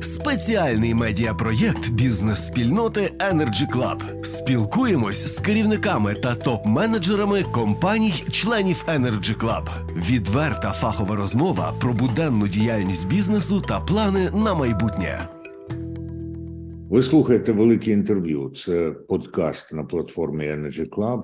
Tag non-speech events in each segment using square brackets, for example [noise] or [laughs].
Спеціальний медіапроєкт бізнес-спільноти Energy Club. Спілкуємось з керівниками та топ-менеджерами компаній-членів Energy Club. Відверта фахова розмова про буденну діяльність бізнесу та плани на майбутнє. Ви слухаєте велике інтерв'ю. Це подкаст на платформі Energy Club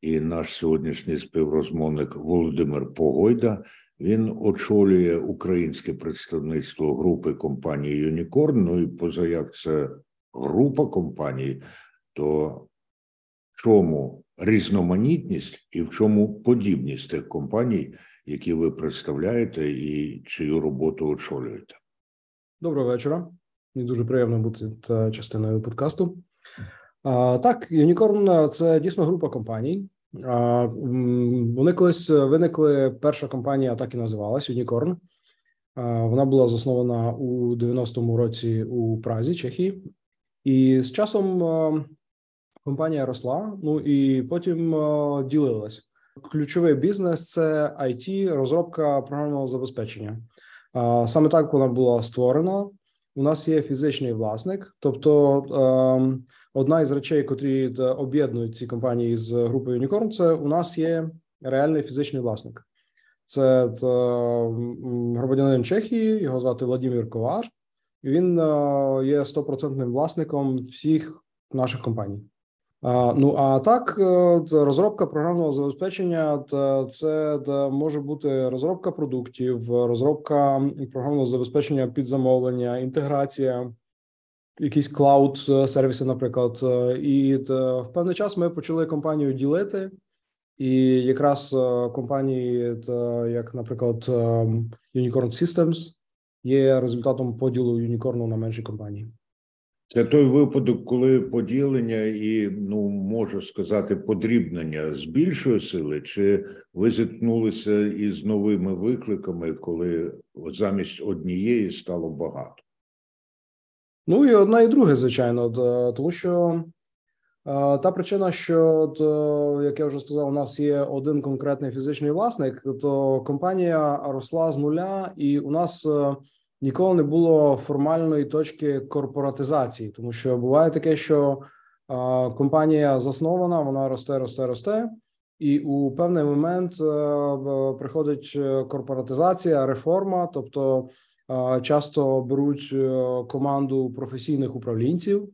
і наш сьогоднішній співрозмовник Володимир Погойда. Він очолює українське представництво групи компанії Юнікорн. Ну і поза як це група компаній, то в чому різноманітність і в чому подібність тих компаній, які ви представляєте, і чию роботу очолюєте? Доброго вечора. Мені дуже приємно бути частиною подкасту. А, Так, Юнікорн це дійсно група компаній. Вони колись виникли. Перша компанія так і називалась Юнікорн. Вона була заснована у 90-му році у Празі, Чехії, і з часом компанія росла. Ну і потім ділилась. Ключовий бізнес це IT, розробка програмного забезпечення. Саме так вона була створена. У нас є фізичний власник, тобто ем, одна із речей, котрі е, об'єднують ці компанії з групою Unicorn, це у нас є реальний фізичний власник. Це е, громадянин Чехії, його звати Владимир Коваш, він е, є стопроцентним власником всіх наших компаній. Ну а так, розробка програмного забезпечення це може бути розробка продуктів, розробка програмного забезпечення під замовлення, інтеграція якісь клауд е, сервіси, наприклад, е, і в певний час ми почали компанію ділити, і якраз е, компанії, як, наприклад, Unicorn Systems, є результатом поділу Unicorn на менші компанії. Це той випадок, коли поділення і ну можу сказати, подрібнення збільшує сили, чи ви зіткнулися із новими викликами, коли замість однієї стало багато? Ну і одна і друге, звичайно, тому що та причина, що як я вже сказав, у нас є один конкретний фізичний власник, то компанія росла з нуля, і у нас е, ніколи не було формальної точки корпоратизації, тому що буває таке, що компанія заснована, вона росте, росте, росте. І у певний момент е, приходить е, корпоратизація, реформа, тобто часто беруть е, команду професійних управлінців,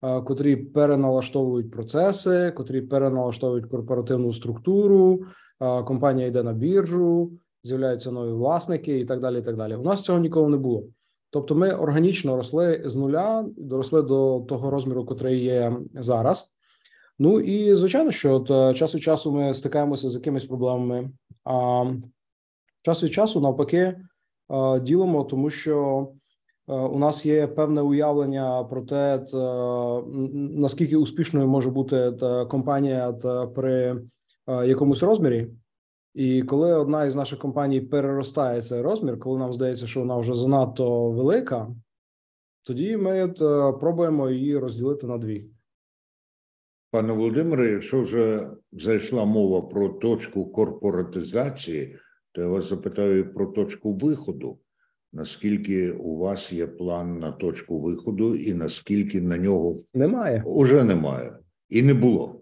котрі переналаштовують процеси, котрі переналаштовують корпоративну структуру. Компанія йде на біржу, з'являються нові власники і так далі. І так далі. У нас цього ніколи не було. Тобто, ми органічно росли з нуля, доросли до того розміру, котрий є зараз. Ну і звичайно, що от е, час від часу ми стикаємося з якимись проблемами. А час від часу навпаки ділимо, тому що у нас є певне уявлення про те, наскільки успішною може бути та компанія та при якомусь розмірі. І коли одна із наших компаній переростає цей розмір, коли нам здається, що вона вже занадто велика, тоді ми пробуємо її розділити на дві. Пане Володимире, якщо вже зайшла мова про точку корпоратизації, то я вас запитаю про точку виходу. Наскільки у вас є план на точку виходу, і наскільки на нього немає? Уже немає і не було.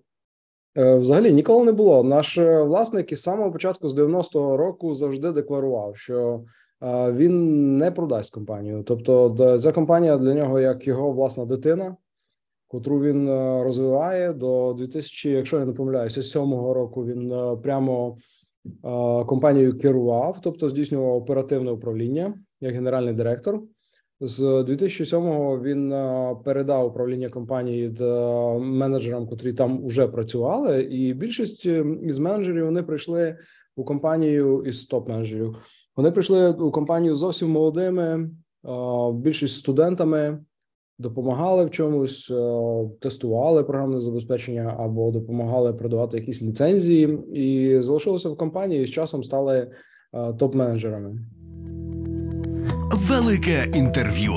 Е, взагалі ніколи не було. Наш е, власник із самого початку з 90-го року завжди декларував, що е, він не продасть компанію. Тобто, ця компанія для нього як його власна дитина, котру він розвиває до 2000, якщо я не помиляюся, сьомого року він прямо компанією керував, тобто здійснював оперативне управління як генеральний директор. З 2007-го він передав управління компанії менеджерам, котрі там вже працювали, і більшість із менеджерів вони прийшли у компанію із топ-менеджерів. Вони прийшли у компанію зовсім молодими, більшість студентами, допомагали в чомусь, е, тестували програмне забезпечення або допомагали продавати якісь ліцензії, і залишилися в компанії і з часом стали е, топ-менеджерами. Велике інтерв'ю.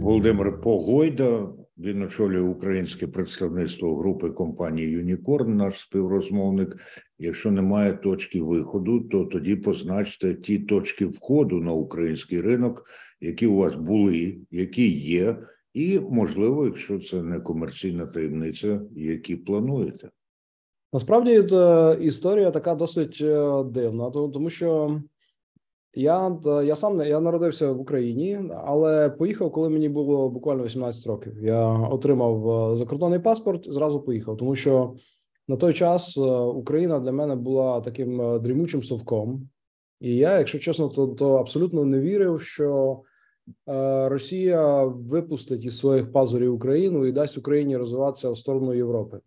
Володимир Погойда, Він очолює українське представництво групи компанії Юнікорн, наш співрозмовник. Якщо немає точки виходу, то тоді позначте ті точки входу на український ринок, які у вас були, які є, і можливо, якщо це не комерційна таємниця, які плануєте. Насправді історія така досить е, дивна, тому що я я сам я народився в Україні, але поїхав, коли мені було буквально 18 років. Я отримав е, закордонний паспорт, зразу поїхав, тому що на той час е, Україна для мене була таким е, дрімучим совком, і я, якщо чесно, то, то абсолютно не вірив, що Росія випустить із своїх пазурів Україну і дасть Україні розвиватися в сторону Європи.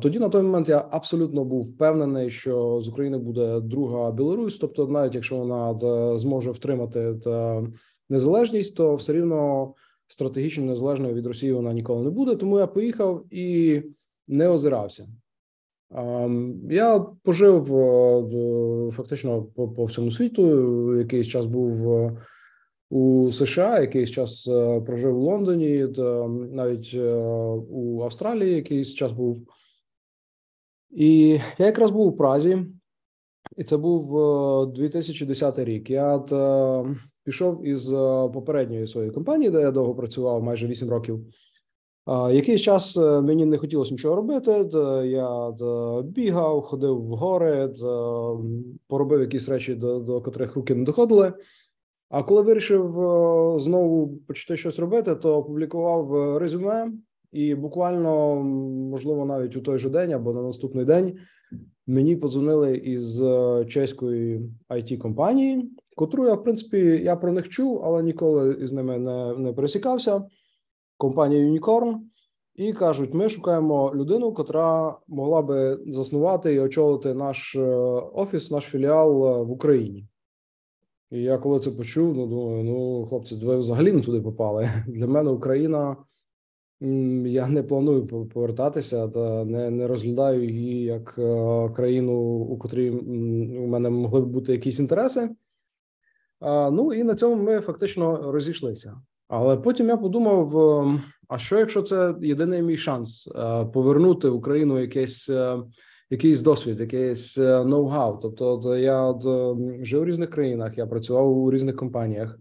Тоді на той момент я абсолютно був впевнений, що з України буде друга Білорусь. Тобто, навіть якщо вона зможе втримати незалежність, то все рівно стратегічно незалежною від Росії вона ніколи не буде. Тому я поїхав і не озирався. Я пожив фактично по, по всьому світу. Якийсь час був у США, якийсь час прожив у Лондоні, навіть у Австралії якийсь час був. І я якраз був у Празі, і це був 2010 е, рік. Я от, е, пішов із е, попередньої своєї компанії, де я довго працював майже 8 років. Якийсь час мені не хотілося нічого робити. Де Я бігав, ходив в гори, поробив якісь речі, до до котрих руки не доходили. А коли вирішив знову почати щось робити, то опублікував резюме і буквально можливо навіть у той же день або на наступний день мені подзвонили із е, чеської it компанії, котру я в принципі я про них чув, але ніколи із ними не, не пересікався. Компанія Unicorn. І кажуть, ми шукаємо людину, котра могла би заснувати і очолити наш е, офіс, наш філіал е, в Україні. І я коли це почув, ну думаю, ну хлопці, ви взагалі не туди попали. [laughs] Для мене Україна я не планую повертатися та не не розглядаю її як е, країну, у котрій у мене могли б бути якісь інтереси. Ну і на цьому ми фактично розійшлися. Але потім я подумав: е, а що якщо це єдиний мій шанс е, повернути в Україну якийсь якийсь досвід, якийсь ноу-хау? Тобто, я от, жив у різних країнах, я працював у різних компаніях.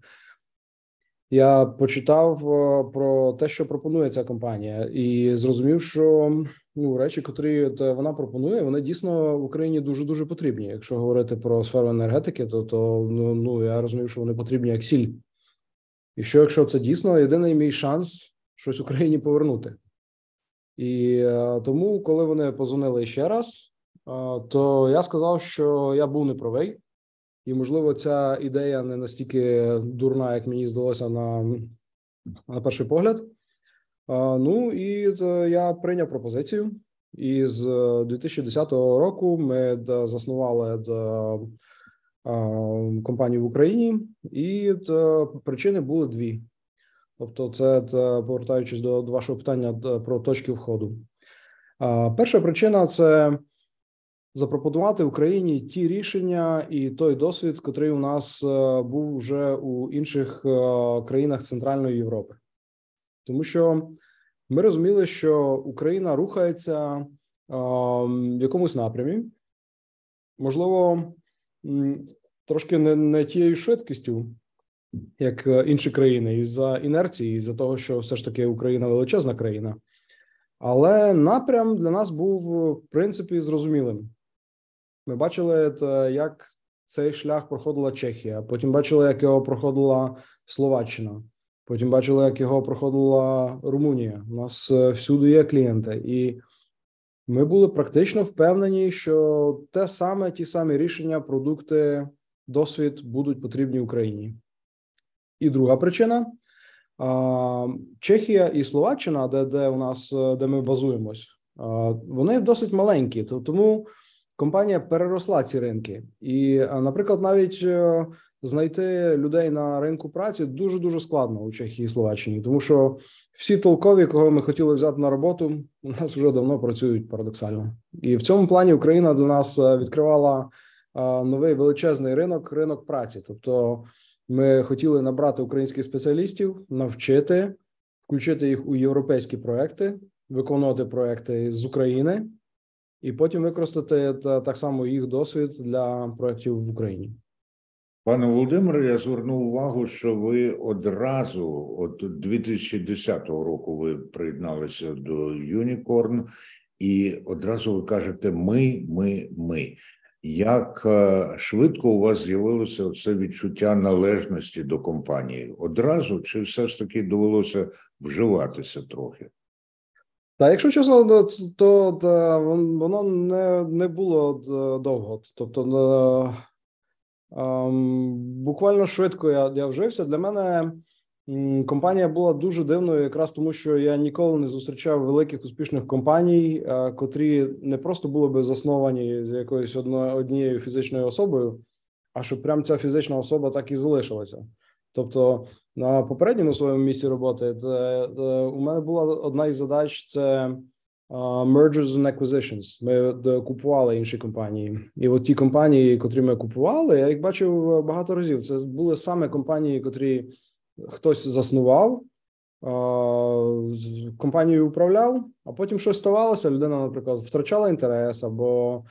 Я почитав е, про те, що пропонує ця компанія, і зрозумів, що ну речі, котрі вона пропонує, вони дійсно в Україні дуже дуже потрібні. Якщо говорити про сферу енергетики, то то ну, ну я розумів, що вони потрібні як сіль. І що якщо це дійсно єдиний мій шанс щось Україні повернути? І е, тому, коли вони позвонили ще раз, е, то я сказав, що я був неправий. І, можливо, ця ідея не настільки дурна, як мені здалося на на перший погляд. Ну і я прийняв пропозицію, і з 2010 року ми заснували компанію в Україні, і причини були дві. Тобто, це повертаючись до вашого питання про точки входу. Перша причина це запропонувати Україні ті рішення і той досвід, котрий у нас е, був вже у інших е, країнах Центральної Європи, тому що ми розуміли, що Україна рухається е, в якомусь напрямі, можливо, трошки не, не тією швидкістю. Як інші країни, із за інерції, із за того, що все ж таки Україна величезна країна, але напрям для нас був в принципі зрозумілим. Ми бачили, як цей шлях проходила Чехія. Потім бачили, як його проходила Словаччина. Потім бачили, як його проходила Румунія. У нас е, всюди є клієнти, і ми були практично впевнені, що те саме, ті самі рішення, продукти, досвід будуть потрібні Україні. І друга причина: Чехія і Словаччина, де де у нас е, де ми базуємось, вони досить маленькі. Тому компанія переросла ці ринки, і, наприклад, навіть е, знайти людей на ринку праці дуже дуже складно у Чехії і Словаччині, тому що всі толкові, кого ми хотіли взяти на роботу, у нас вже давно працюють парадоксально, і в цьому плані Україна до нас е, відкривала е, новий величезний ринок ринок праці. Тобто, ми хотіли набрати українських спеціалістів, навчити. включити їх у європейські проекти, виконувати проекти з України, і потім використати так само їх досвід для проєктів в Україні. Пане Володимире, я звернув увагу, що ви одразу, от 2010 року, ви приєдналися до Unicorn, і одразу ви кажете: ми, ми, ми. Як е, швидко у вас з'явилося це відчуття належності до компанії? Одразу чи все ж таки довелося вживатися трохи? Та, якщо чесно, то, то, то воно не не було довго. Тобто, ем, буквально швидко я я вжився. Для мене компанія була дуже дивною, якраз тому, що я ніколи не зустрічав великих успішних компаній, е, котрі не просто були би засновані з якоюсь однією фізичною особою, а щоб прям ця фізична особа так і залишилася. Тобто на попередньому своєму місці роботи де, де у мене була одна із задач: це mergers and acquisitions. Ми купували інші компанії, і от ті компанії, котрі ми купували, я їх бачив багато разів. Це були саме компанії, котрі хтось заснував. Компанією управляв, а потім щось ставалося. Людина, наприклад, втрачала інтерес, або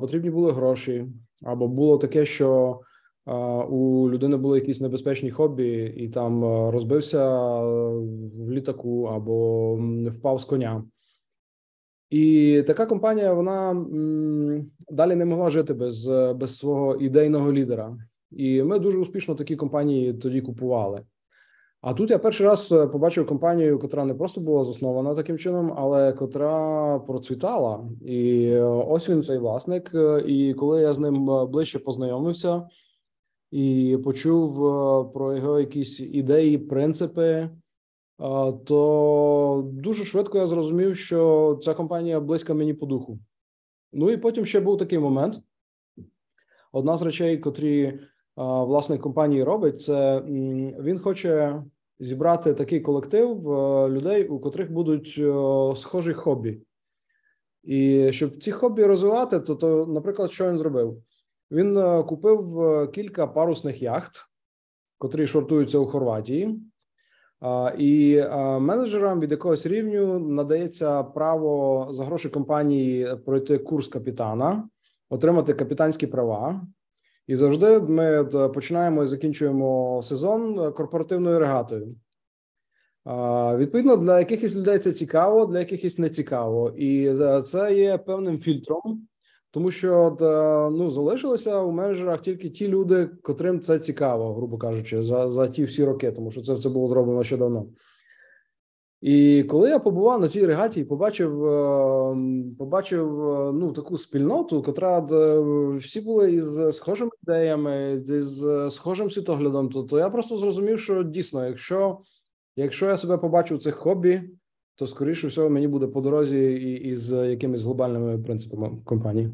потрібні були гроші, або було таке, що у людини були якісь небезпечні хобі, і там розбився в літаку або впав з коня. І така компанія вона далі не могла жити без, без свого ідейного лідера. І ми дуже успішно такі компанії тоді купували. А тут я перший раз побачив компанію, яка не просто була заснована таким чином, але котра процвітала. І ось він цей власник. І коли я з ним ближче познайомився, і почув е, про його якісь ідеї, принципи, е, то дуже швидко я зрозумів, що ця компанія близька мені по духу. Ну і потім ще був такий момент. Одна з речей, котрі е, власник компанії робить, це він хоче зібрати такий колектив людей, у котрих будуть схожі хобі. І щоб ці хобі розвивати, то, то наприклад, що він зробив? Він е, купив е, кілька парусних яхт, котрі шортуються у Хорватії, і менеджерам від якогось рівню надається право за гроші компанії пройти курс капітана, отримати капітанські права. І завжди ми починаємо і закінчуємо сезон корпоративною регатою. Відповідно, для якихось людей це цікаво, для якихось не цікаво, і е, це є певним фільтром. Тому що е, ну залишилися у менеджерах тільки ті люди, котрим це цікаво, грубо кажучи, за за ті всі роки, тому що це це було зроблено ще давно. І коли я побував на цій регаті і побачив, е, побачив е, ну таку спільноту, котра всі були із схожими ідеями, з схожим світоглядом, то, то я просто зрозумів, що дійсно, якщо якщо я себе побачу в цих хобі, то скоріше всього мені буде по дорозі і, із якимись глобальними принципами компанії.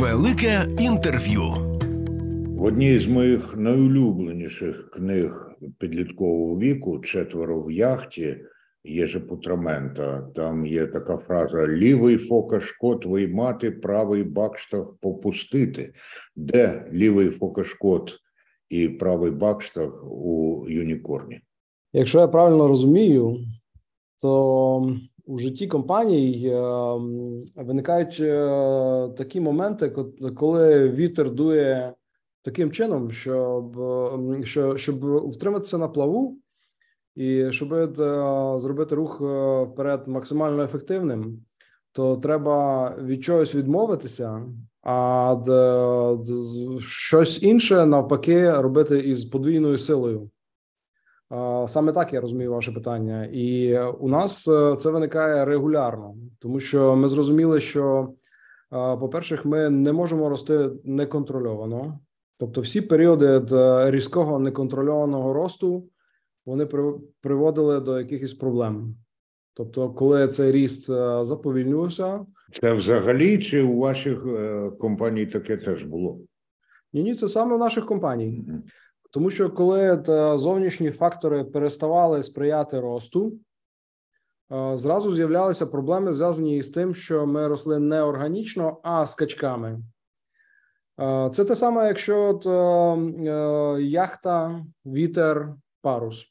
Велике інтерв'ю в одній з моїх найулюбленіших книг підліткового віку четверо в яхті. Єже Путрамента. Там є така фраза: лівий фокашко твої мати, правий бакштаг попустити. Де лівий фокашкот і правий бакштаг у юнікорні? Якщо я правильно розумію, то у житті компаній е, виникають е, такі моменти, коли вітер дує таким чином, щоб що, щоб втриматися на плаву, і щоб е, зробити рух вперед максимально ефективним, то треба від чогось відмовитися, а щось інше навпаки робити із подвійною силою. Саме так я розумію ваше питання, і у нас е, це виникає регулярно, тому що ми зрозуміли, що по перше ми не можемо рости неконтрольовано, тобто всі періоди різкого неконтрольованого росту вони приводили до якихось проблем. Тобто, коли цей ріст е, заповільнювався, це взагалі чи у ваших е, компаній таке теж було? Ні, ні, це саме в наших компаній. Тому що коли зовнішні фактори переставали сприяти росту, зразу з'являлися проблеми, зв'язані з тим, що ми росли не органічно, а скачками. Це те саме, якщо от, е, яхта, вітер, парус.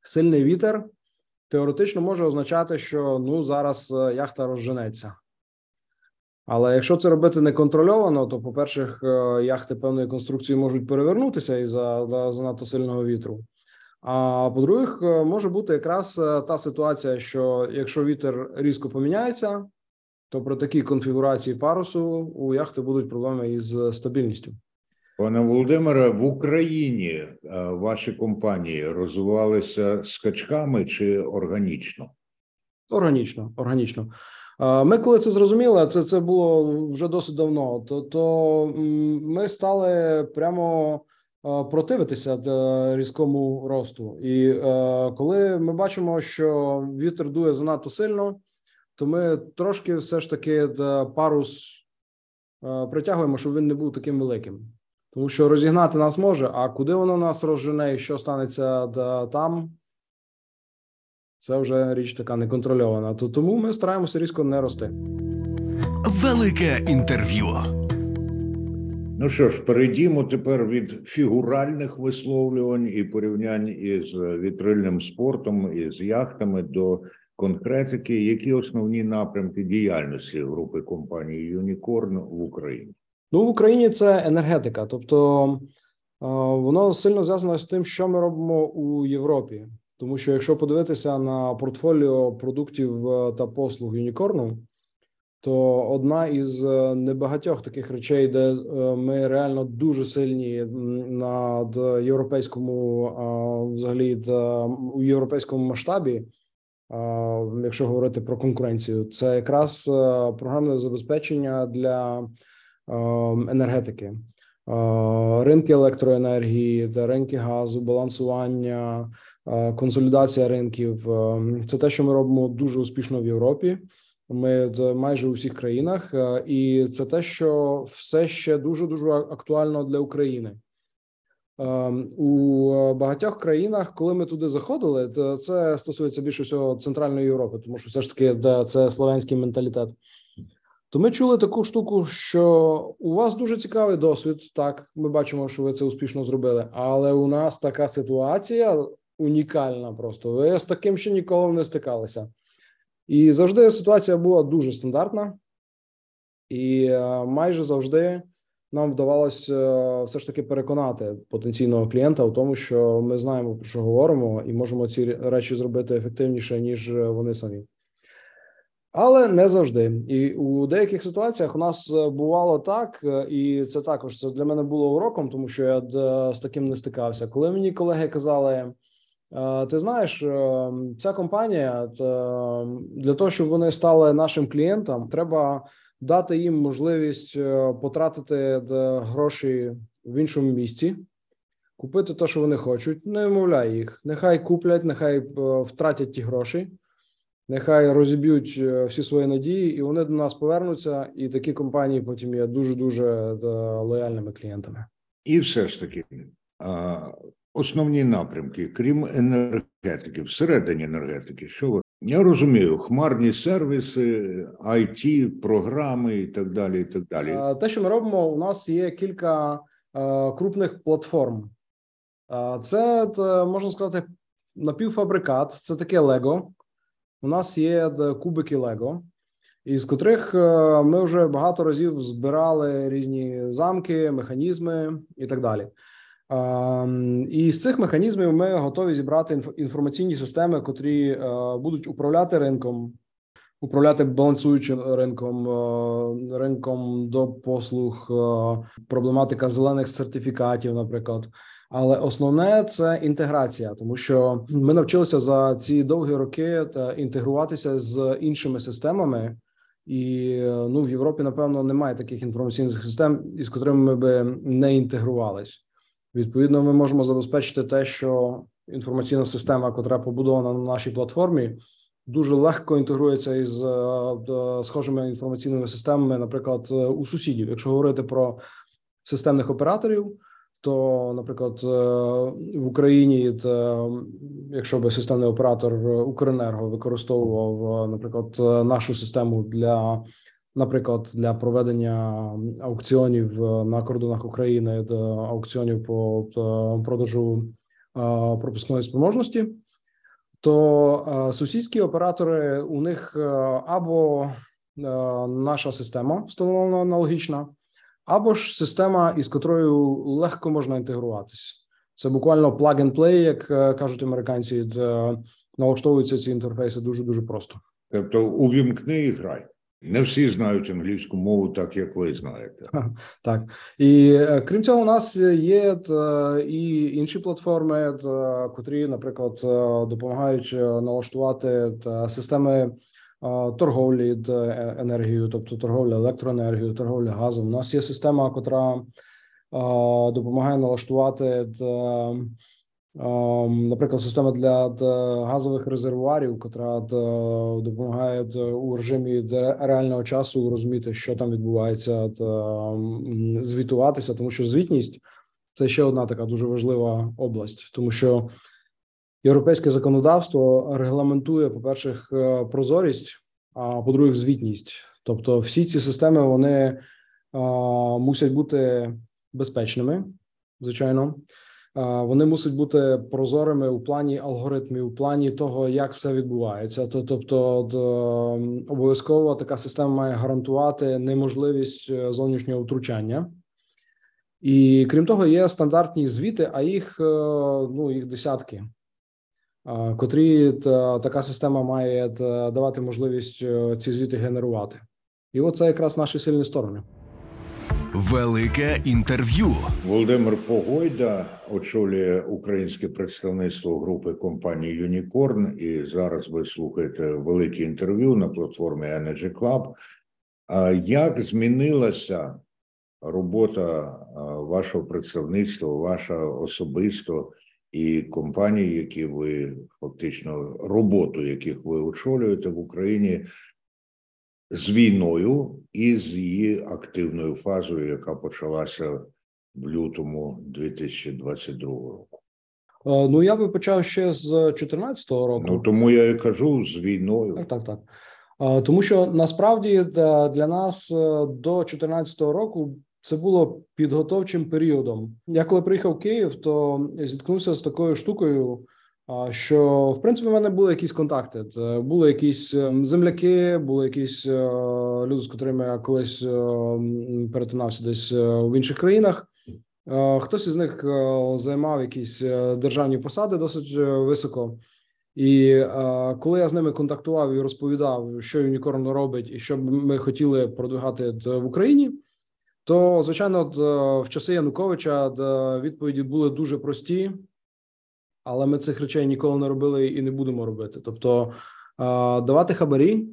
сильний вітер теоретично може означати, що ну зараз яхта розженеться. Але якщо це робити неконтрольовано, то, по-перше, яхти певної конструкції можуть перевернутися із за занадто сильного вітру. А по-друге, може бути якраз та ситуація, що якщо вітер різко поміняється, то при такій конфігурації парусу у яхти будуть проблеми із стабільністю. Пане Володимире, в Україні е, ваші компанії розвивалися скачками чи органічно? Органічно, органічно. Е, ми, коли це зрозуміли, це це було вже досить давно. То то ми стали прямо е, противитися різкому росту. І коли ми бачимо, що вітер дує занадто сильно, то ми трошки все ж таки парус притягуємо, щоб він не був таким великим. Тому що розігнати нас може, а куди воно нас розжене і що станеться там, це вже річ така неконтрольована. То тому ми стараємося різко не рости. Велике інтерв'ю. Ну що ж, перейдімо тепер від фігуральних висловлювань і порівнянь із вітрильним спортом і з яхтами до конкретики, які основні напрямки діяльності групи компанії Юнікорн в Україні. Ну в Україні це енергетика, тобто воно сильно зв'язано з тим, що ми робимо у Європі. Тому що якщо подивитися на портфоліо продуктів е, та послуг Юнікорну, то одна із е, небагатьох таких речей, де е, ми реально дуже сильні над європейському, взагалі у європейському масштабі, якщо говорити про конкуренцію, це якраз програмне забезпечення для енергетики, ринки електроенергії, та ринки газу, балансування, консолідація ринків ем, це те, що ми робимо дуже успішно в Європі. Ми майже у всіх країнах, е, і це те, що все ще дуже дуже актуально для України. У багатьох країнах, коли ми туди заходили, то це стосується більше всього центральної Європи, тому що все ж таки це словенський менталітет. То ми чули таку штуку, що у вас дуже цікавий досвід. Так, ми бачимо, що ви це успішно зробили. Але у нас така ситуація унікальна. Просто ви з таким ще ніколи не стикалися. І завжди ситуація була дуже стандартна, і е, майже завжди нам вдавалося е, все ж таки переконати потенційного клієнта в тому, що ми знаємо про що говоримо, і можемо ці речі зробити ефективніше ніж вони самі. Але не завжди, і у деяких ситуаціях у нас е, бувало так, і це також це для мене було уроком, тому що я з таким не стикався. Коли мені колеги казали: «Е, ти знаєш, ця компанія для того, щоб вони стали нашим клієнтом, треба дати їм можливість потратити гроші в іншому місці, купити те, що вони хочуть. Не вмовляй їх. Нехай куплять, нехай втратять ті гроші нехай розіб'ють е, всі свої надії, і вони до нас повернуться. І такі компанії потім є дуже дуже е, лояльними клієнтами. І все ж таки. Основні напрямки, крім енергетики, всередині енергетики, що ви я розумію, хмарні сервіси, it програми і так далі. І так далі. Те, що ми робимо, у нас є кілька крупних платформ. Це можна сказати напівфабрикат. Це таке Лего, у нас є кубики Лего, із котрих е, ми вже багато разів збирали різні замки, механізми і так далі. І з цих механізмів ми готові зібрати інформаційні системи, котрі е, будуть управляти ринком, управляти балансуючим ринком, е, ринком до послуг, проблематика зелених сертифікатів, наприклад. Але основне це інтеграція, тому що ми навчилися за ці довгі роки та інтегруватися з іншими системами, і ну в Європі напевно немає таких інформаційних систем, із котрими ми би не інтегрувались. Відповідно, ми можемо забезпечити те, що інформаційна система, котра побудована на нашій платформі, дуже легко інтегрується із е, схожими інформаційними системами, наприклад, у сусідів, якщо говорити про системних операторів то, наприклад, е, в Україні, якщо би системний оператор Укренерго використовував, наприклад, нашу систему для, наприклад, для проведення аукціонів на кордонах України, аукціонів по продажу пропускної спроможності, то сусідські оператори у них або наша система встановлена аналогічна, або ж система, із котрою легко можна інтегруватися. Це буквально plug and play, як кажуть американці, налаштовуються ці інтерфейси дуже дуже просто. Тобто, увімкни і грай. Не всі знають англійську мову, так як ви знаєте, так і е, крім цього, у нас є і інші платформи, котрі, наприклад, е, допомагають е, налаштувати системи торговлі енергією, тобто торговля електроенергією, торговля газом. У нас є система, котра допомагає налаштувати наприклад, система для газових резервуарів, яка допомагає у режимі реального часу розуміти, що там відбувається, звітуватися, тому що звітність це ще одна така дуже важлива область, тому що європейське законодавство регламентує, по перше, е, прозорість, а по-друге, звітність. Тобто, всі ці системи вони е, мусять бути безпечними, звичайно. Вони мусять бути прозорими у плані алгоритмів, у плані того, як все відбувається. Тобто, обов'язково така система має гарантувати неможливість е, зовнішнього втручання, і крім того, є стандартні звіти, а їх е, ну їх десятки, котрі така система має давати можливість е, ці звіти генерувати, і оце якраз наші сильні сторони. Велике інтерв'ю Володимир Погойда очолює українське представництво групи компанії Юнікорн. І зараз ви слухаєте велике інтерв'ю на платформі Energy Club. Як змінилася робота вашого представництва, ваша особисто і компанії, які ви фактично роботу, яких ви очолюєте в Україні з війною і з її активною фазою, яка почалася в лютому 2022 року. Е, ну я би почав ще з 2014 року. Ну тому я і кажу з війною. Так, так, так. Е, тому що насправді для нас е, до 2014 року це було підготовчим періодом. Я коли приїхав в Київ, то зіткнувся з такою штукою, що в принципі в мене були якісь контакти. Це були якісь ем, земляки, були якісь е, люди, з котрими я колись е, перетинався десь е, в інших країнах. Хтось із них займав якісь державні посади досить високо. І коли я з ними контактував і розповідав, що Юнікорн робить, і що ми хотіли продвигати в Україні, то звичайно, в часи Януковича відповіді були дуже прості але ми цих речей ніколи не робили і не будемо робити. Тобто давати хабарі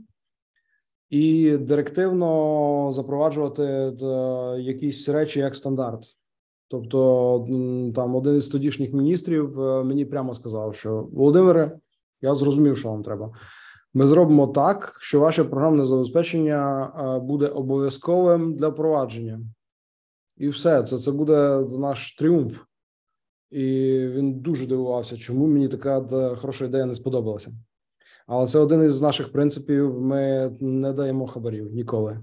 і директивно запроваджувати якісь речі як стандарт. Тобто, там один із тодішніх міністрів е, мені прямо сказав, що Володимире, я зрозумів, що вам треба. Ми зробимо так, що ваше програмне забезпечення е, буде обов'язковим для впровадження, і все це це буде наш тріумф і він дуже дивувався, чому мені така хороша ідея не сподобалася. Але це один із наших принципів: ми не даємо хабарів ніколи.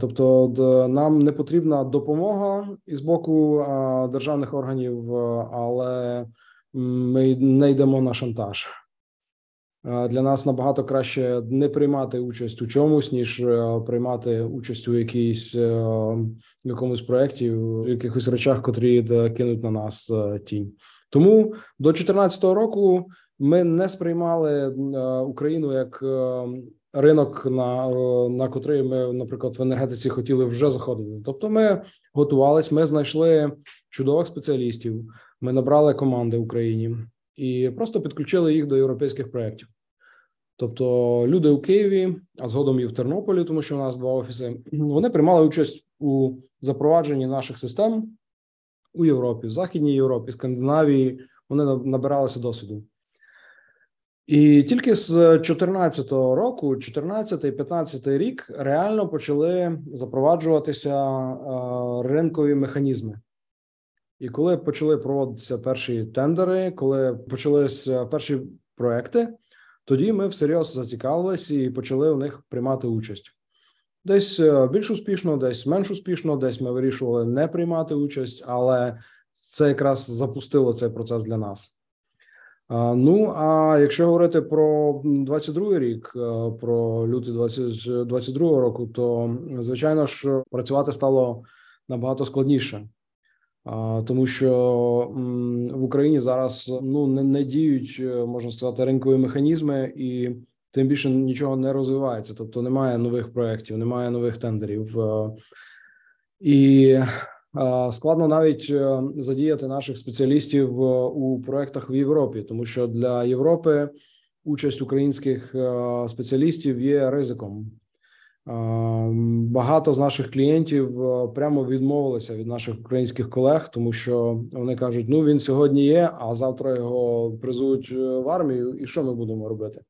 Тобто, нам не потрібна допомога із боку державних органів, але ми не йдемо на шантаж. Для нас набагато краще не приймати участь у чомусь, ніж е, приймати участь у якійсь е, якомусь проєкті, в якихось речах, котрі кинуть на нас е, тінь. Тому до 2014 року ми не сприймали Україну як ринок, на на котрий ми, наприклад, в енергетиці хотіли вже заходити. Тобто, ми готувалися, ми знайшли чудових спеціалістів. Ми набрали команди в Україні і просто підключили їх до європейських проєктів. Тобто люди у Києві, а згодом і в Тернополі, тому що у нас два офіси, [clears throat] вони приймали участь у запровадженні наших систем у Європі, в Західній Європі, Скандинавії. Вони набиралися досвіду. І тільки з 2014 року, 14-15 рік, реально почали запроваджуватися ринкові механізми. І коли почали проводитися перші тендери, коли почалися перші проекти, тоді ми всерйоз зацікавилися і почали у них приймати участь. Десь е, більш успішно, десь менш успішно, десь ми вирішували не приймати участь, але це якраз запустило цей процес для нас. Ну а якщо говорити про 22 рік, про лютий 2022 року, то звичайно ж працювати стало набагато складніше, тому що в Україні зараз ну не, не діють, можна сказати, ринкові механізми, і тим більше нічого не розвивається. Тобто немає нових проєктів, немає нових тендерів і складно навіть е, задіяти наших спеціалістів е, у проектах в Європі, тому що для Європи участь українських е, спеціалістів є ризиком. Багато з наших клієнтів прямо відмовилися від наших українських колег, тому що вони кажуть: ну він сьогодні є, а завтра його призуть в армію, і що ми будемо робити?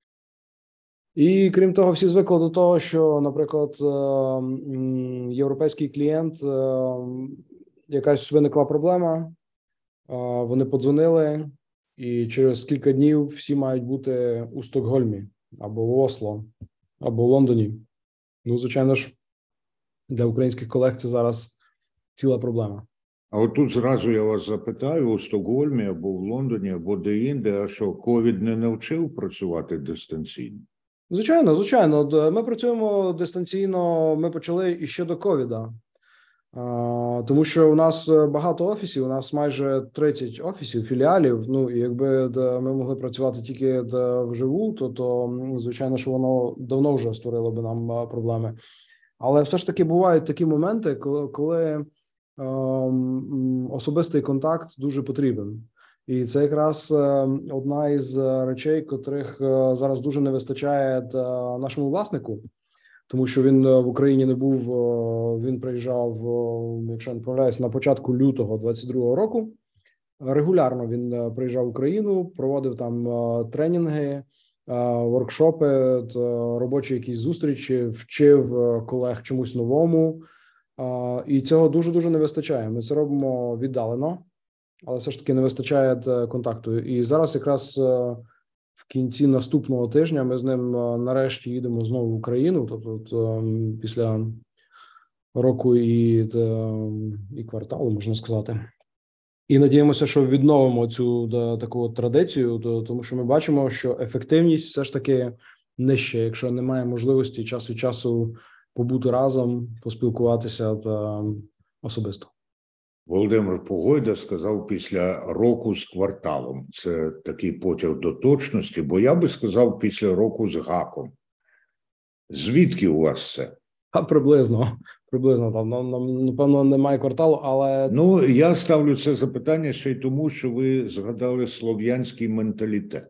І крім того, всі звикли до того, що, наприклад, європейський клієнт якась виникла проблема. Вони подзвонили, і через кілька днів всі мають бути у Стокгольмі або в Осло, або в Лондоні. Ну, звичайно ж, для українських колег це зараз ціла проблема. А от тут зразу я вас запитаю у Стокгольмі або в Лондоні, або де-інде, а що ковід не навчив працювати дистанційно? Звичайно, звичайно. Ми працюємо дистанційно. Ми почали іще до ковіда. Тому що у нас е, багато офісів, у нас майже 30 офісів, філіалів. Ну і якби ми могли працювати тільки вживу, то то звичайно, що воно давно вже створило би нам е, проблеми. Але все ж таки бувають такі моменти, коли коли ем, особистий контакт дуже потрібен, і це якраз е, одна із речей, котрих зараз дуже не вистачає нашому власнику тому що він е, в Україні не був. Е, він приїжджав, е, якщо не помиляюсь, на початку лютого 22-го року. Регулярно він приїжджав в Україну, проводив там тренінги, воркшопи, робочі якісь зустрічі, вчив колег чомусь новому, і цього дуже дуже не вистачає. Ми це робимо віддалено, але все ж таки не вистачає контакту. І зараз якраз кінці наступного тижня ми з ним е, нарешті їдемо знову в Україну. Тобто, після року і і кварталу, можна сказати. І надіємося, що відновимо цю таку традицію, тому що ми бачимо, що ефективність все ж таки нижча, якщо немає можливості час від часу побути разом, поспілкуватися та особисто. Володимир Погойда сказав після року з кварталом. Це такий потяг до точності, бо я би сказав після року з гаком. Звідки у вас це? А приблизно, приблизно там напевно немає кварталу, але ну я ставлю це запитання ще й тому, що ви згадали слов'янський менталітет.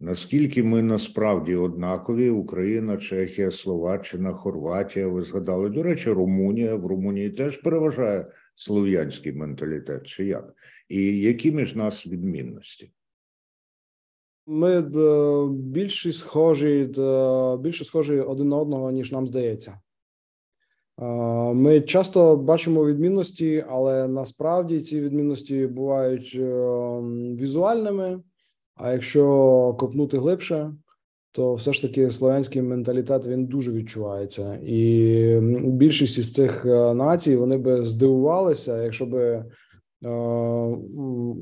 Наскільки ми насправді однакові: Україна, Чехія, Словаччина, Хорватія, ви згадали, до речі, Румунія в Румунії теж переважає слов'янський менталітет, чи як? І які між нас відмінності? Ми е, більше схожі е, більше схожі один на одного, ніж нам здається. Е, ми часто бачимо відмінності, але насправді ці відмінності бувають візуальними. А якщо копнути глибше, то все ж таки слов'янський менталітет він дуже відчувається, і більшість із цих е, націй вони би здивувалися, якщо би е,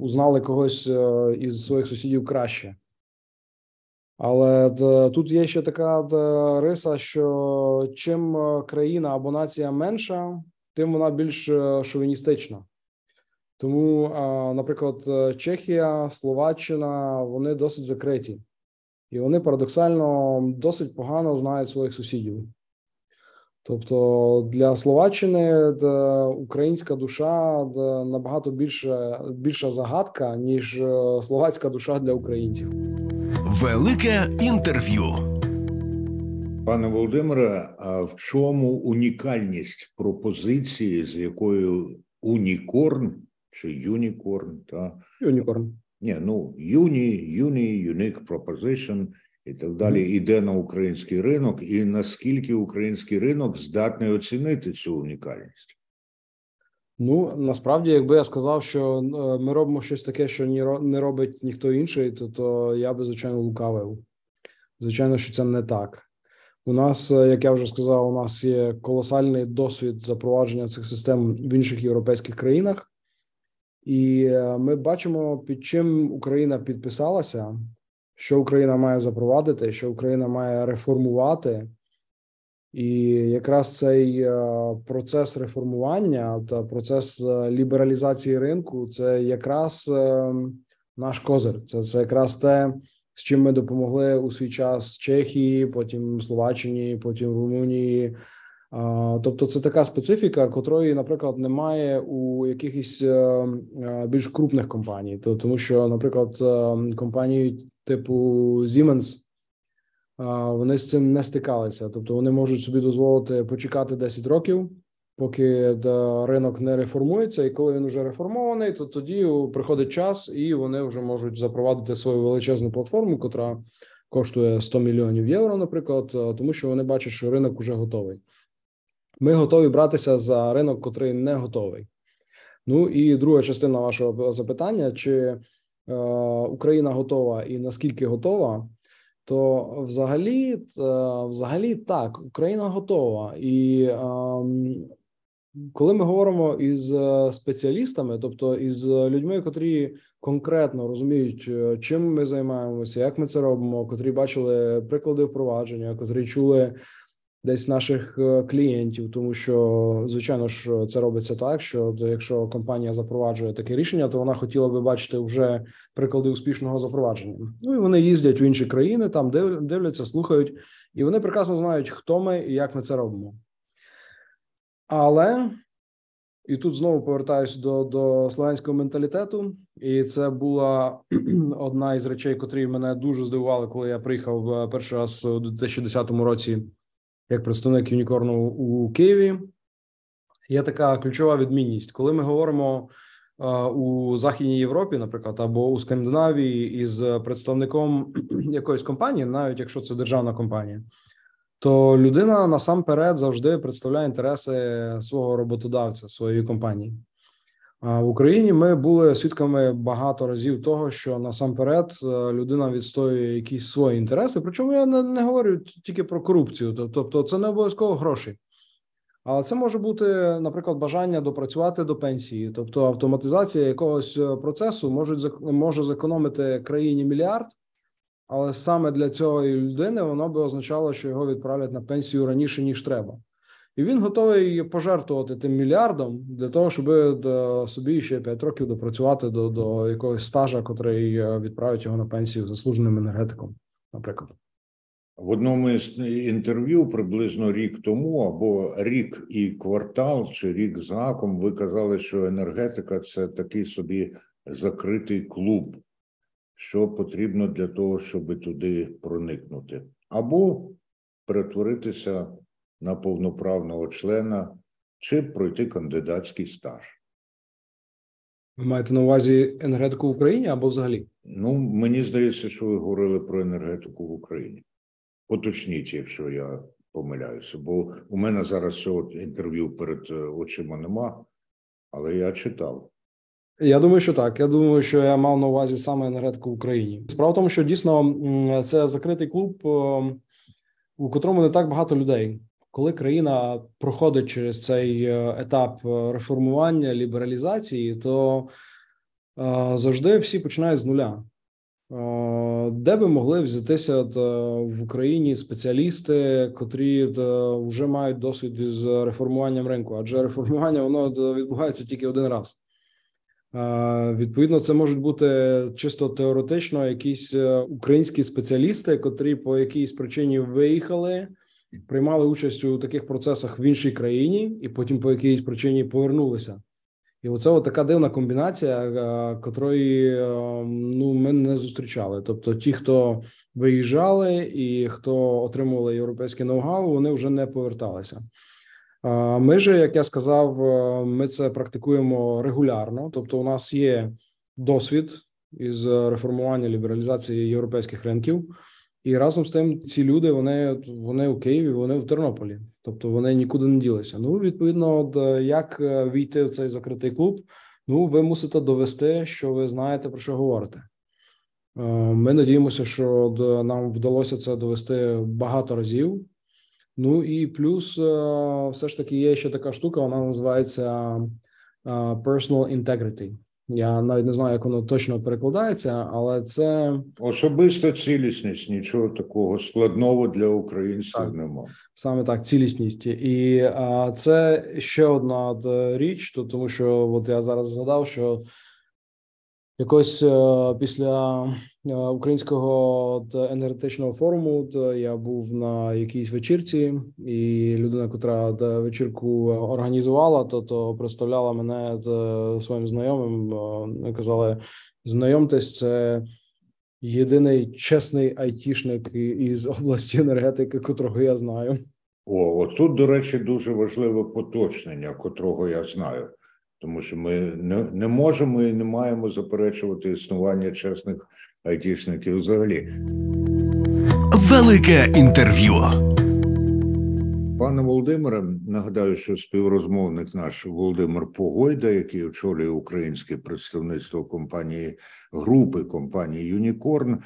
узнали когось е, із своїх сусідів краще. Але тут є ще така риса, що чим країна або нація менша, тим вона більш шовіністична. Тому, наприклад, Чехія, Словаччина вони досить закриті і вони парадоксально досить погано знають своїх сусідів. Тобто для Словаччини українська душа набагато більше, більша загадка, ніж е, словацька душа для українців. Велике інтерв'ю. Пане Володимире, а в чому унікальність пропозиції, з якою Унікорн чи Юнікорн та Юнікорн ні, ну юні, юні, юнік пропозишн і так далі іде на український ринок, і наскільки український ринок здатний оцінити цю унікальність? Ну насправді, якби я сказав, що е, ми робимо щось таке, що не робить ніхто інший, то то я би звичайно лукавив. Звичайно, що це не так. У нас, е, як я вже сказав, у нас є колосальний досвід запровадження цих систем в інших європейських країнах. І ми бачимо, під чим Україна підписалася, що Україна має запровадити, що Україна має реформувати. І якраз цей процес реформування та процес лібералізації ринку це якраз наш козир. Це це якраз те, з чим ми допомогли у свій час Чехії, потім Словаччині, потім Румунії. Тобто, це така специфіка, котрої, наприклад, немає у якихось е, е, більш крупних компаній. тому, що, наприклад, е, компанії типу Siemens, вони з цим не стикалися. Тобто, вони можуть собі дозволити почекати 10 років поки ринок не реформується, і коли він вже реформований, то тоді приходить час, і вони вже можуть запровадити свою величезну платформу, котра коштує 100 мільйонів євро, наприклад, тому що вони бачать, що ринок вже готовий. Ми готові братися за ринок, котрий не готовий. Ну і друга частина вашого запитання: чи е, Україна готова і наскільки готова? То взагалі, взагалі так, Україна готова, і ем, коли ми говоримо із е, спеціалістами, тобто із людьми, котрі конкретно розуміють, е, чим ми займаємося, як ми це робимо, котрі бачили приклади впровадження, котрі чули десь наших е, клієнтів, тому що звичайно ж це робиться так, що якщо компанія запроваджує таке рішення, то вона хотіла би бачити вже приклади успішного запровадження. Ну і вони їздять в інші країни, там дивляться, слухають, і вони прекрасно знають, хто ми і як ми це робимо. Але і тут знову повертаюся до до словенського менталітету, і це була [clears throat] одна із речей, котрі мене дуже здивували, коли я приїхав е, перший раз у 2010 році як представник Юнікорну у Києві. Є така ключова відмінність, коли ми говоримо у Західній Європі, наприклад, або у Скандинавії із представником [clears throat] якоїсь компанії, навіть якщо це державна компанія то людина насамперед завжди представляє інтереси свого роботодавця, своєї компанії. В Україні ми були свідками багато разів того, що насамперед е, людина відстоює якісь свої інтереси. Причому я не, не говорю тільки про корупцію, тобто це не обов'язково гроші. Але це може бути, наприклад, бажання допрацювати до пенсії, тобто автоматизація якогось е, процесу може може зекономити країні мільярд, але саме для цієї людини воно би означало, що його відправлять на пенсію раніше ніж треба, і він готовий пожертвувати тим мільярдом для того, щоб собі ще 5 років допрацювати до до якогось стажа, котрий е, відправить його на пенсію заслуженим енергетиком, наприклад. В одному із інтерв'ю приблизно рік тому, або рік і квартал, чи рік з гаком, ви казали, що енергетика це такий собі закритий клуб що потрібно для того, щоб туди проникнути, або перетворитися на повноправного члена чи пройти кандидатський стаж. Ви маєте на увазі енергетику в Україні або взагалі? Ну, мені здається, що ви говорили про енергетику в Україні. Поточніть, якщо я помиляюся, бо у мене зараз цього інтерв'ю перед е, очима нема, але я читав. Я думаю, що так. Я думаю, що я мав на увазі саме енергетику в Україні. Справа в тому, що дійсно це закритий клуб, у котрому не так багато людей. Коли країна проходить через цей е, етап е, реформування лібералізації, то е, завжди всі починають з нуля. Де би могли взятися в Україні спеціалісти, котрі вже мають досвід з реформуванням ринку? Адже реформування воно відбувається тільки один раз. Відповідно, це можуть бути чисто теоретично якісь українські спеціалісти, котрі по якійсь причині виїхали, приймали участь у таких процесах в іншій країні, і потім по якійсь причині повернулися. І оце от така дивна комбінація, е, котрої е, ну ми не зустрічали. Тобто, ті, хто виїжджали і хто отримували європейське ноу-гау, вони вже не поверталися. Ми же, як я сказав, е, ми це практикуємо регулярно. Тобто, у нас є досвід із реформування лібералізації європейських ринків, і разом з тим ці люди вони вони у Києві, вони в Тернополі, тобто вони нікуди не ділися. Ну, відповідно, от е, як е, війти в цей закритий клуб, ну ви мусите довести, що ви знаєте про що говорите. Ми надіємося, що нам вдалося це довести багато разів. Ну і плюс, все ж таки, є ще така штука, вона називається personal integrity. Я навіть не знаю, як воно точно перекладається, але це особиста цілісність. Нічого такого складного для українців так. немає. Саме так, цілісність, і а, це ще одна річ, то тому що от я зараз згадав, що якось а, після українського енергетичного форуму я був на якійсь вечірці, і людина, котра вечірку організувала, то то представляла мене своїм знайомим. Казали, знайомтесь, це єдиний чесний айтішник із області енергетики, котрого я знаю. О, от тут, до речі, дуже важливе поточнення, котрого я знаю, тому що ми не, не можемо і не маємо заперечувати існування чесних айтішників взагалі. Велике інтерв'ю. Пане Володимире, нагадаю, що співрозмовник наш Володимир Погойда, який очолює українське представництво компанії групи компанії Юнікорн.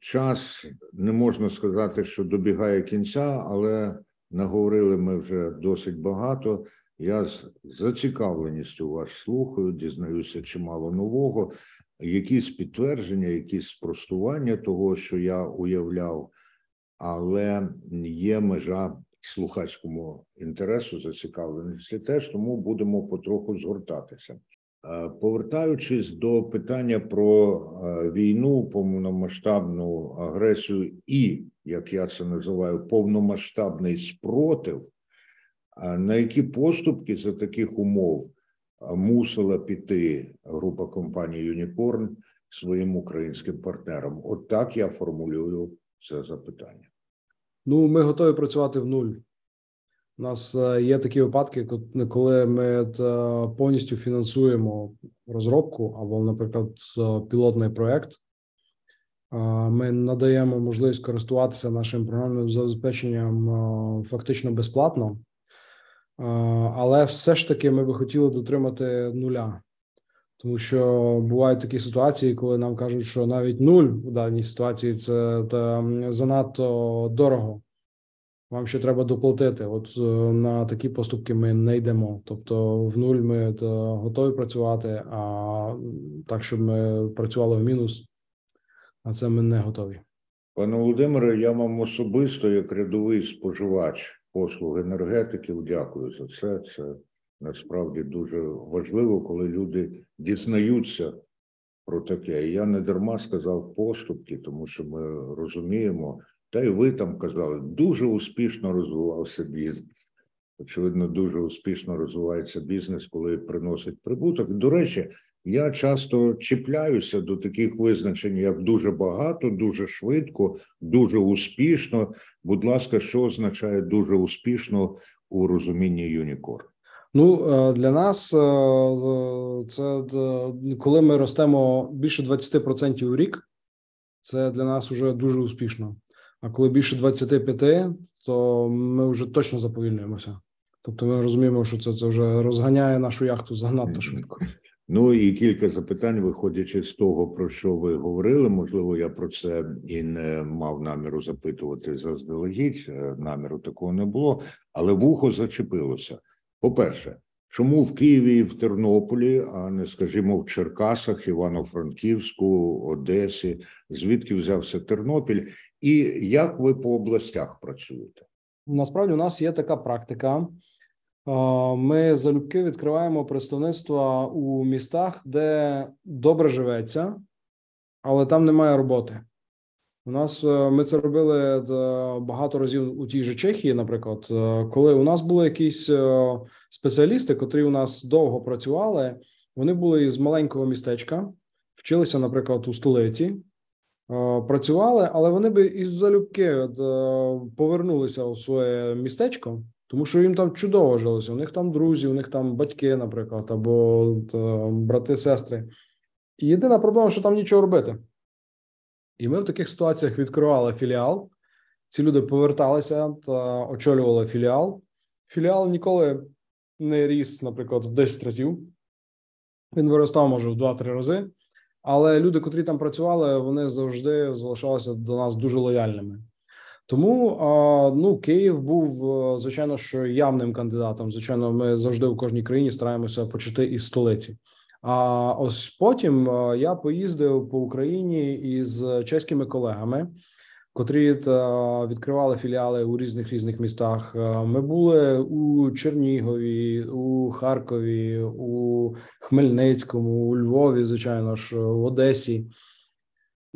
Час не можна сказати, що добігає кінця, але наговорили ми вже досить багато. Я з зацікавленістю вас слухаю, дізнаюся чимало нового, якісь підтвердження, якісь спростування того, що я уявляв, але є межа слухацькому інтересу, зацікавленості теж, тому будемо потроху згортатися. Е, повертаючись до питання про е, війну, повномасштабну агресію і, як я це називаю, повномасштабний спротив, е, на які поступки за таких умов мусила піти група компанії Юнікорн своїм українським партнерам? От так я формулюю це запитання. Ну, ми готові працювати в нуль. У нас е, є такі випадки, коли ми е, повністю фінансуємо розробку або, наприклад, е, пілотний проект. Ми надаємо можливість користуватися нашим програмним забезпеченням фактично безплатно, але все ж таки ми би хотіли дотримати нуля, тому що бувають такі ситуації, коли нам кажуть, що навіть нуль у даній ситуації це занадто дорого вам ще треба доплатити. От е, на такі поступки ми не йдемо. Тобто, в нуль ми е, готові працювати, а так, щоб ми працювали в мінус, а це ми не готові. Пане Володимире, я вам особисто, як рядовий споживач послуг енергетиків, дякую за це. Це насправді дуже важливо, коли люди дізнаються про таке. Я не дарма сказав поступки, тому що ми розуміємо. Та й ви там казали, дуже успішно розвивався бізнес. Очевидно, дуже успішно розвивається бізнес, коли приносить прибуток. До речі, я часто чіпляюся до таких визначень, як дуже багато, дуже швидко, дуже успішно. Будь ласка, що означає дуже успішно у розумінні Юнікор? Ну е, для нас е, це коли ми ростемо більше 20% у рік. Це для нас вже дуже успішно. А коли більше 25, то ми вже точно заповільнюємося. Тобто, ми розуміємо, що це це вже розганяє нашу яхту занадто швидко. Ну і кілька запитань, виходячи з того, про що ви говорили. Можливо, я про це і не мав наміру запитувати заздалегідь. Е, наміру такого не було, але вухо зачепилося. По перше, Чому в Києві і в Тернополі, а не скажімо, в Черкасах, Івано-Франківську, Одесі, звідки взявся Тернопіль, і як ви по областях працюєте? Насправді у нас є така практика. Ми залюбки відкриваємо представництва у містах, де добре живеться, але там немає роботи. У нас е, ми це робили е, багато разів у тій же Чехії, наприклад, е, коли у нас були якісь спеціалісти, котрі у нас довго працювали. Вони були із маленького містечка, вчилися, наприклад, у столиці, працювали, але вони би із залюбки повернулися у своє містечко, тому що їм там чудово жилося. У них там друзі, у них там батьки, наприклад, або брати, сестри. І єдина проблема, що там нічого робити. І ми в таких ситуаціях відкривали філіал. Ці люди поверталися та очолювали філіал. Філіал ніколи не ріс, наприклад, в 10 разів. Він виростав, може, в 2-3 рази. Але люди, котрі там працювали, вони завжди залишалися до нас дуже лояльними. Тому ну, Київ був звичайно що явним кандидатом. Звичайно, ми завжди у кожній країні стараємося почати із столиці. А ось потім я поїздив по Україні із чеськими колегами котрі відкривали філіали у різних різних містах. Е, ми були у Чернігові, у Харкові, у Хмельницькому, у Львові, звичайно ж, в Одесі.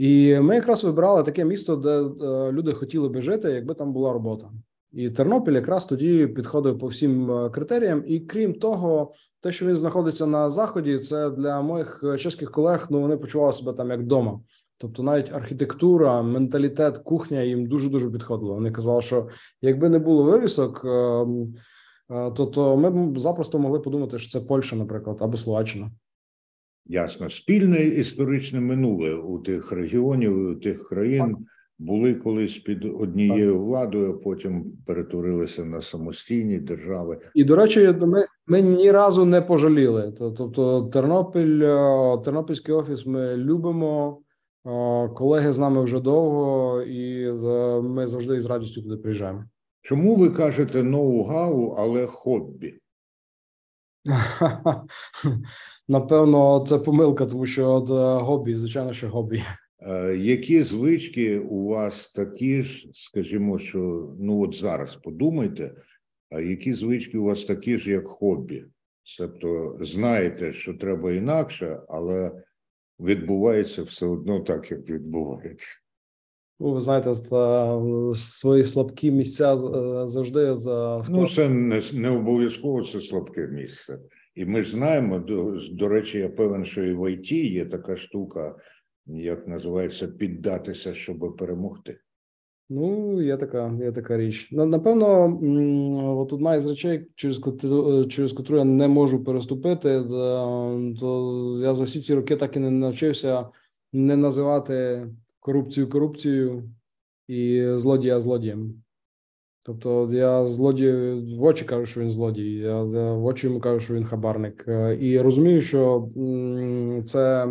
І ми якраз вибирали таке місто, де е, люди хотіли би жити, якби там була робота. І Тернопіль якраз тоді підходив по всім е, критеріям. І крім того, те, що він знаходиться на заході, це для моїх чеських колег. Ну вони почували себе там як вдома. Тобто, навіть архітектура, менталітет, кухня їм дуже дуже підходило. Вони казали, що якби не було вивісок, ем, е, то то ми б запросто могли подумати, що це Польща, наприклад, або Словаччина. Ясно, спільне історичне минуле у тих регіонів, у тих країн були колись під однією владою, а потім перетворилися на самостійні держави. І до речі, ми ми ні разу не пожаліли. Тобто, Тернопіль, е, Тернопільський офіс, ми любимо. Колеги з нами вже довго, і е, ми завжди з радістю туди приїжджаємо. Чому ви кажете ноу-гау, але хобі? [laughs] Напевно, це помилка, тому що от е, хобі, звичайно, що хобі. Е, які звички у вас такі ж, скажімо, що ну от зараз подумайте, а які звички у вас такі ж, як хобі? Тобто знаєте, що треба інакше, але відбувається все одно так, як відбувається. Ну, ви знаєте, свої слабкі місця е, завжди за ну це не, не обов'язково це слабке місце, і ми ж знаємо. До, до речі, я певен, що і в ІТ є така штука, як називається піддатися, щоб перемогти. Ну, є така, є така річ. Напевно, от одна із речей, через котру, через котру я не можу переступити, то я за всі ці роки так і не навчився не називати корупцію корупцією і злодія злодієм. Тобто я злодію в очі кажу, що він злодій, я в очі йому кажу, що він хабарник. І розумію, що це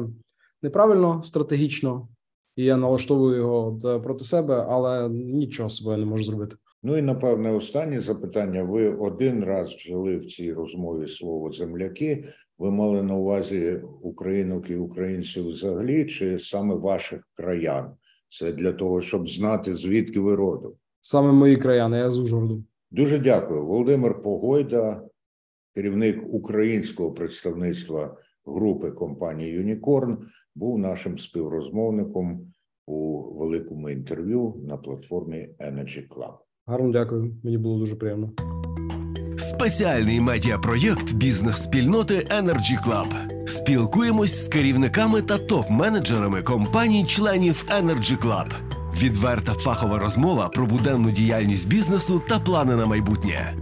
неправильно стратегічно і я налаштовую його е, проти себе, але нічого з собою не можу зробити. Ну і напевне останнє запитання. Ви один раз вжили в цій розмові слово земляки. Ви мали на увазі українок і українців взагалі, чи саме ваших краян? Це для того, щоб знати звідки ви родом? Саме мої краяни. Я з Ужгороду. Дуже дякую, Володимир Погойда, керівник українського представництва групи компанії Юнікорн був нашим співрозмовником у великому інтерв'ю на платформі Energy Club. Гарно дякую. Мені було дуже приємно. Спеціальний медіапроєкт бізнес-спільноти Energy Club. Спілкуємось з керівниками та топ-менеджерами компаній-членів Energy Club. Відверта фахова розмова про буденну діяльність бізнесу та плани на майбутнє.